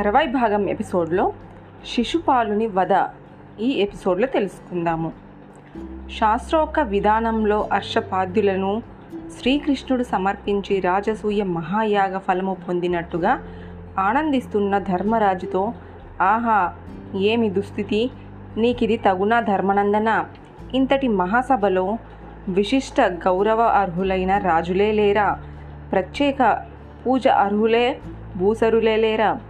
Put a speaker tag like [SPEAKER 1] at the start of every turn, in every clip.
[SPEAKER 1] తర్వాయి భాగం ఎపిసోడ్లో శిశుపాలుని వధ ఈ ఎపిసోడ్లో తెలుసుకుందాము. శాస్త్రోక్త విధానంలో అర్షపాద్యులను శ్రీకృష్ణుడు సమర్పించి రాజసూయ మహాయాగ ఫలము పొందినట్టుగా ఆనందిస్తున్న ధర్మరాజుతో ఆహా ఏమి దుస్థితి? నీకిది తగునా ధర్మనందన? ఇంతటి మహాసభలో విశిష్ట గౌరవ అర్హులైన రాజులే లేరా? ప్రత్యేక పూజ అర్హులే? భూసరులే లేరా?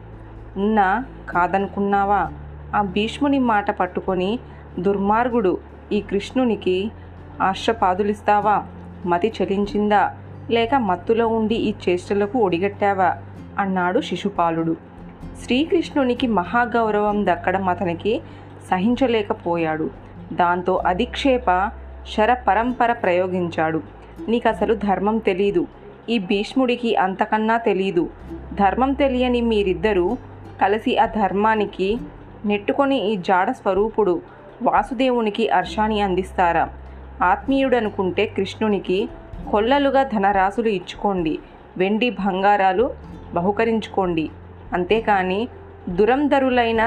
[SPEAKER 1] ఉన్నా కాదనుకున్నావా? ఆ భీష్ముని మాట పట్టుకొని దుర్మార్గుడు ఈ కృష్ణునికి ఆశ్రపాదులిస్తావా? మతి చెలించిందా? లేక మత్తులో ఉండి ఈ చేష్టలకు ఒడిగట్టావా? అన్నాడు శిశుపాలుడు. శ్రీకృష్ణునికి మహాగౌరవం దక్కడం అతనికి సహించలేకపోయాడు. దాంతో అధిక్షేప శర పరంపర ప్రయోగించాడు. నీకు అసలు ధర్మం తెలీదు. ఈ భీష్ముడికి అంతకన్నా తెలీదు. ధర్మం తెలియని మీరిద్దరూ కలిసి ఆ ధర్మానికి నెట్టుకొని ఈ జాడ స్వరూపుడు వాసుదేవునికి హర్షాన్ని అందిస్తారా? ఆత్మీయుడనుకుంటే కృష్ణునికి కొల్లలుగా ధనరాశులు ఇచ్చుకోండి. వెండి బంగారాలు బహుకరించుకోండి. అంతేకాని దురంధరులైన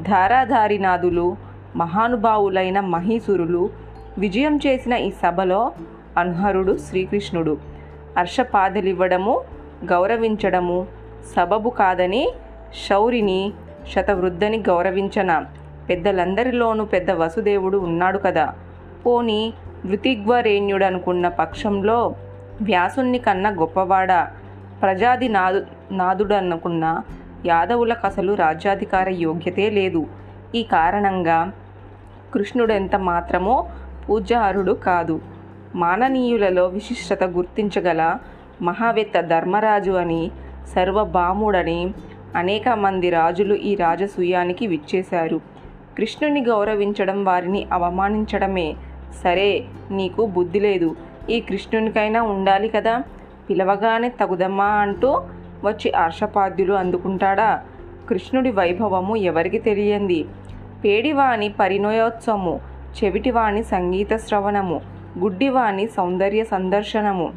[SPEAKER 1] ధారాధారినాథులు మహానుభావులైన మహీసురులు విజయం చేసిన ఈ సభలో అనుహరుడు శ్రీకృష్ణుడు. హర్షపాదలివ్వడము గౌరవించడము సబబు కాదని శౌరిని శతవృద్ధని గౌరవించన? పెద్దలందరిలోనూ పెద్ద వసుదేవుడు ఉన్నాడు కదా. పోని వృతిగ్వరేణ్యుడు అనుకున్న పక్షంలో వ్యాసుణ్ణి కన్నా గొప్పవాడా? ప్రజాది నాదు నాదుడు అనుకున్న యాదవులకు అసలు రాజ్యాధికార యోగ్యతే లేదు. ఈ కారణంగా కృష్ణుడెంత మాత్రమో పూజారుడు కాదు. మాననీయులలో విశిష్టత గుర్తించగల మహావేత్త ధర్మరాజు అని సర్వభాముడని అనేక మంది రాజులు ఈ రాజసూయానికి విచ్చేశారు. కృష్ణుని గౌరవించడం వారిని అవమానించడమే. సరే నీకు బుద్ధి లేదు. ఈ కృష్ణునికైనా ఉండాలి కదా? పిలవగానే తగుదమ్మా అంటూ వచ్చి హర్షపాద్యులు అందుకుంటాడా? కృష్ణుడి వైభవము ఎవరికి తెలియంది? పేడివాని పరిణయోత్సవము చెవిటివాని సంగీత శ్రవణము గుడ్డివాని సౌందర్య సందర్శనము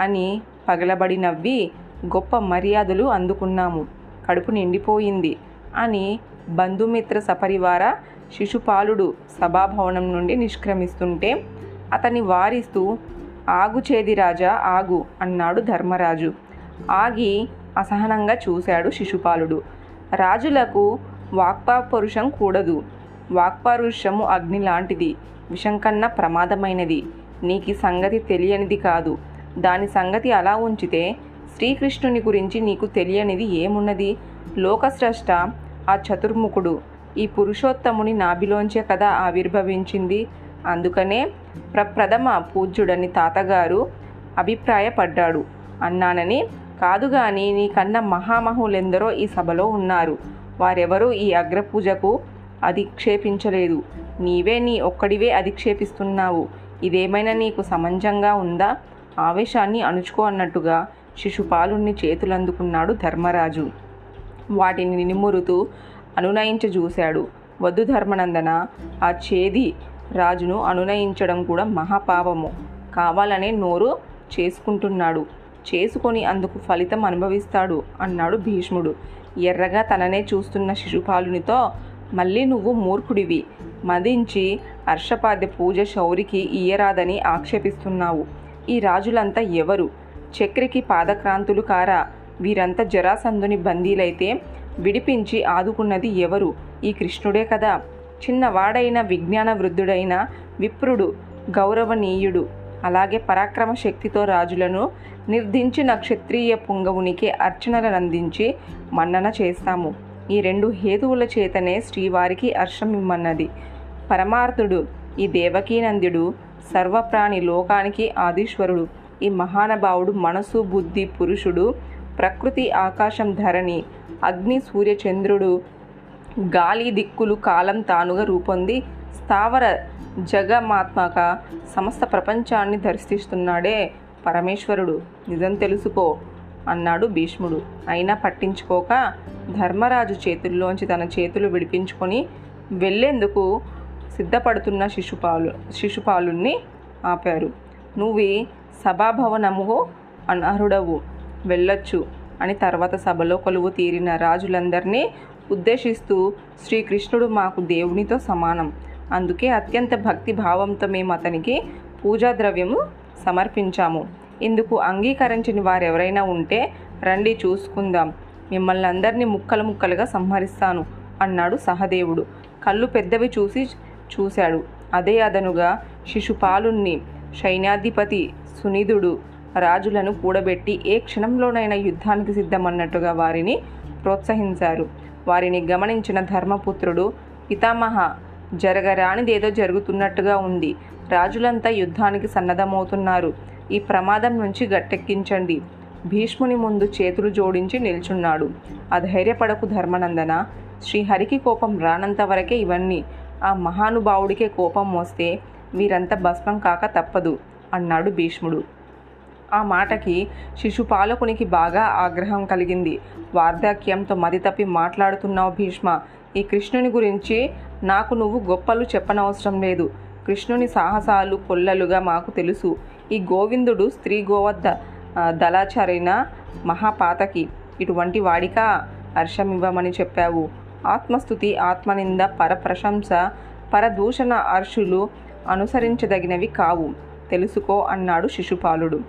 [SPEAKER 1] అని పగలబడి నవ్వి గొప్ప మర్యాదలు అందుకున్నాము. కడుపు నిండిపోయింది అని బంధుమిత్ర సపరివార శిశుపాలుడు సభాభవనం నుండి నిష్క్రమిస్తుంటే అతన్ని వారిస్తూ ఆగు చేది రాజా ఆగు అన్నాడు ధర్మరాజు. ఆగి అసహనంగా చూశాడు శిశుపాలుడు. రాజులకు వాక్పాపరుషం కూడదు. వాక్పారుష్యము అగ్ని లాంటిది. విషం కన్నా ప్రమాదమైనది. నీకు సంగతి తెలియనిది కాదు. దాని సంగతి అలా ఉంచితే శ్రీకృష్ణుని గురించి నీకు తెలియనిది ఏమున్నది? లోకస్రష్ట ఆ చతుర్ముఖుడు ఈ పురుషోత్తముని నాభిలోంచే కదా ఆవిర్భవించింది. అందుకనే ప్రప్రథమ పూజ్యుడని తాతగారు అభిప్రాయపడ్డాడు. అన్నానని కాదు కానీ నీకన్న మహామహులెందరో ఈ సభలో ఉన్నారు. వారెవరూ ఈ అగ్రపూజకు అధిక్షేపించలేదు. నీవే నీ ఒక్కడివే అధిక్షేపిస్తున్నావు. ఇదేమైనా నీకు సమంజంగా ఉందా? ఆవేశాన్ని అణుచుకో అన్నట్టుగా శిశుపాలుణ్ణి చేతులందుకున్నాడు ధర్మరాజు. వాటిని నిమురుతూ అనునయించ చూశాడు వద్దు ధర్మనందన ఆ చేది రాజును అనునయించడం కూడా మహాపాపము. కావాలనే నోరు చేసుకుంటున్నాడు. చేసుకొని అందుకు ఫలితం అనుభవిస్తాడు అన్నాడు భీష్ముడు. ఎర్రగా తననే చూస్తున్న శిశుపాలునితో మళ్ళీ నువ్వు మూర్ఖుడివి. మదించి హర్షపాద్య పూజ శౌరికి ఇయ్యరాదని ఆక్షేపిస్తున్నావు. ఈ రాజులంతా ఎవరు? చక్రికి పాదక్రాంతులు కారా? వీరంతా జరాసంధుని బందీలైతే విడిపించి ఆదుకున్నది ఎవరు? ఈ కృష్ణుడే కదా. చిన్నవాడైన విజ్ఞాన వృద్ధుడైన విప్రుడు గౌరవనీయుడు. అలాగే పరాక్రమ శక్తితో రాజులను నిర్దించిన క్షత్రియ పుంగవునికి అర్చనలను అందించి మన్నన చేస్తాము. ఈ రెండు హేతువుల చేతనే శ్రీవారికి హర్షమిమ్మన్నది పరమార్థుడు ఈ దేవకీనందుడు సర్వప్రాణి లోకానికి ఆదీశ్వరుడు. ఈ మహానుభావుడు మనసు బుద్ధి పురుషుడు ప్రకృతి ఆకాశం ధరణి అగ్ని సూర్య చంద్రుడు గాలి దిక్కులు కాలం తానుగా రూపొంది స్థావర జగమాత్మక సమస్త ప్రపంచాన్ని దర్శిస్తున్నాడే పరమేశ్వరుడు. నిజం తెలుసుకో అన్నాడు భీష్ముడు. అయినా పట్టించుకోక ధర్మరాజు చేతుల్లోంచి తన చేతులు విడిపించుకొని వెళ్ళేందుకు సిద్ధపడుతున్న శిశుపాలు శిశుపాలుణ్ణి ఆపారు. నువ్వు సభాభవనము అనర్హుడవు వెళ్ళొచ్చు అని తర్వాత సభలో కొలువు తీరిన రాజులందరినీ ఉద్దేశిస్తూ శ్రీకృష్ణుడు మాకు దేవునితో సమానం. అందుకే అత్యంత భక్తి భావంతో మేము అతనికి పూజా ద్రవ్యము సమర్పించాము. ఇందుకు అంగీకరించని వారెవరైనా ఉంటే రండి చూసుకుందాం. మిమ్మల్ని అందరినీ ముక్కలు ముక్కలుగా సంహరిస్తాను అన్నాడు సహదేవుడు. కళ్ళు పెద్దవి చూసి చూశాడు. అదే అదనుగా శిశుపాలుణ్ణి సైన్యాధిపతి సునిధుడు రాజులను కూడబెట్టి ఏ క్షణంలోనైనా యుద్ధానికి సిద్ధమన్నట్టుగా వారిని ప్రోత్సహించారు. వారిని గమనించిన ధర్మపుత్రుడు పితామహ జరగరానిదేదో జరుగుతున్నట్టుగా ఉంది. రాజులంతా యుద్ధానికి సన్నద్ధమవుతున్నారు. ఈ ప్రమాదం నుంచి గట్టెక్కించండి. భీష్ముని ముందు చేతులు జోడించి నిల్చున్నాడు. అధైర్యపడకు ధర్మనందన. శ్రీహరికి కోపం రానంత వరకే ఇవన్నీ. ఆ మహానుభావుడికే కోపం వస్తే వీరంతా భస్మం కాక తప్పదు. అన్నాడు భీష్ముడు. ఆ మాటకి శిశుపాలకునికి బాగా ఆగ్రహం కలిగింది. వార్ధక్యంతో మది తప్పి మాట్లాడుతున్నావు భీష్మ. ఈ కృష్ణుని గురించి నాకు నువ్వు గొప్పలు చెప్పనవసరం లేదు. కృష్ణుని సాహసాలు కొల్లలుగా మాకు తెలుసు. ఈ గోవిందుడు స్త్రీ గోవద్ద ఆ, దళాచారైన మహాపాతకి ఇటువంటి వాడికా? హర్షమివ్వమని చెప్పావు. ఆత్మస్థుతి ఆత్మనింద పరప్రశంస పరదూషణ అర్షులు అనుసరించదగినవి కావు. తెలుసుకో అన్నాడు శిశుపాలుడు.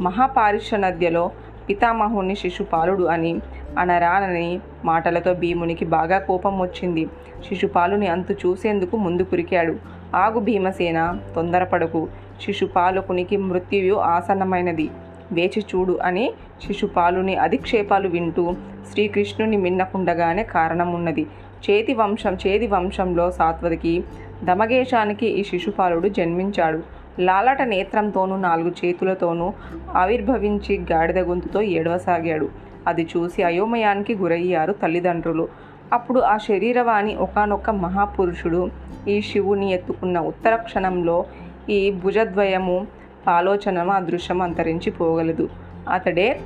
[SPEAKER 1] మహాపారిషనద్యలో పితామహుని శిశుపాలుడు అని అనరానని మాటలతో భీమునికి బాగా కోపం వచ్చింది. శిశుపాలుని అంతు చూసేందుకు ముందు కురికాడు. ఆగు భీమసేన తొందరపడకు. శిశుపాలకునికి మృత్యువు ఆసన్నమైనది. వేచి చూడు అని శిశుపాలుని అధిక్షేపాలు వింటూ శ్రీకృష్ణుని మిన్నకుండగానే కారణమున్నది. చేతి వంశం చేది వంశంలో సాత్వతికి దమగేశానికి ఈ శిశుపాలుడు జన్మించాడు. లాలట నేత్రంతోనూ నాలుగు చేతులతోనూ ఆవిర్భవించి గాడిద గొంతుతో ఏడవసాగాడు. అది చూసి అయోమయానికి గురయ్యారు తల్లిదండ్రులు. అప్పుడు ఆ శరీరవాణి ఒకానొక మహాపురుషుడు ఈ శివుని ఎత్తుకున్న ఉత్తర క్షణంలో ఈ భుజద్వయము ఆలోచన ఆ దృశ్యం అంతరించిపోగలదు అతడే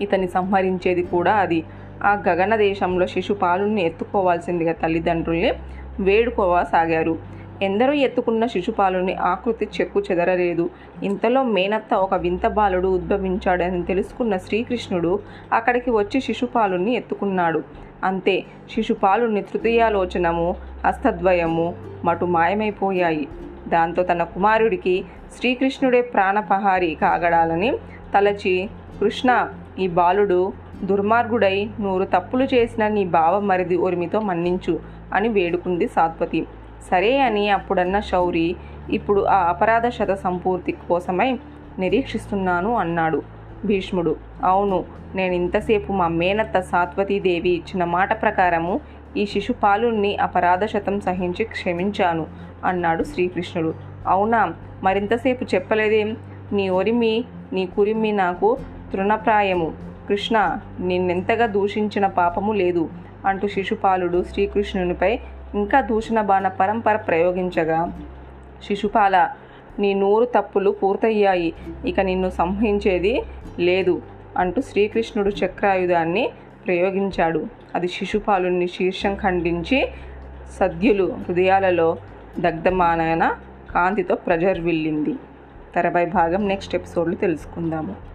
[SPEAKER 1] ఇతని సంహరించేది కూడా అది. ఆ గగన దేశంలో శిశుపాలుని ఎత్తుకోవాల్సిందిగా తల్లిదండ్రుల్ని వేడుకోవసాగారు. ఎందరో ఎత్తుకున్న శిశుపాలుని ఆకృతి చెక్కు చెదరలేదు. ఇంతలో మేనత్త ఒక వింత బాలుడు ఉద్భవించాడని తెలుసుకున్న శ్రీకృష్ణుడు అక్కడికి వచ్చి శిశుపాలుని ఎత్తుకున్నాడు. అంతే శిశుపాలుని తృతీయాలోచనము హస్తద్వయము మటు మాయమైపోయాయి. దాంతో తన కుమారుడికి శ్రీకృష్ణుడే ప్రాణపహారి కాగడాలని తలచి కృష్ణ ఈ బాలుడు దుర్మార్గుడై నూరు తప్పులు చేసిన నీ బావ మరిది ఉరిమితో మన్నించు అని వేడుకుంది సాత్వతి. సరే అని అప్పుడన్న శౌరి ఇప్పుడు ఆ అపరాధ శత సంపూర్తి కోసమై నిరీక్షిస్తున్నాను అన్నాడు భీష్ముడు. అవును నేను ఇంతసేపు మా మేనత్త సాత్వతీదేవి ఇచ్చిన మాట ప్రకారము ఈ శిశుపాలుణ్ణి అపరాధ శతం సహించి క్షమించాను అన్నాడు శ్రీకృష్ణుడు. అవునా మరింతసేపు చెప్పలేదేం? నీ ఒరిమి నీ కురిమి నాకు తృణప్రాయము. కృష్ణ నిన్నెంతగా దూషించిన పాపము లేదు అంటూ శిశుపాలుడు శ్రీకృష్ణునిపై ఇంకా దూషణ బాణ పరంపర ప్రయోగించగా శిశుపాల నీ నూరు తప్పులు పూర్తయ్యాయి. ఇక నిన్ను సంహించేది లేదు అంటూ శ్రీకృష్ణుడు చక్రాయుధాన్ని ప్రయోగించాడు. అది శిశుపాలుని శీర్షం ఖండించి సద్యులు హృదయాలలో దగ్ధమానైన కాంతితో ప్రజర్విల్లింది. తెరపై భాగం నెక్స్ట్ ఎపిసోడ్లో తెలుసుకుందాము.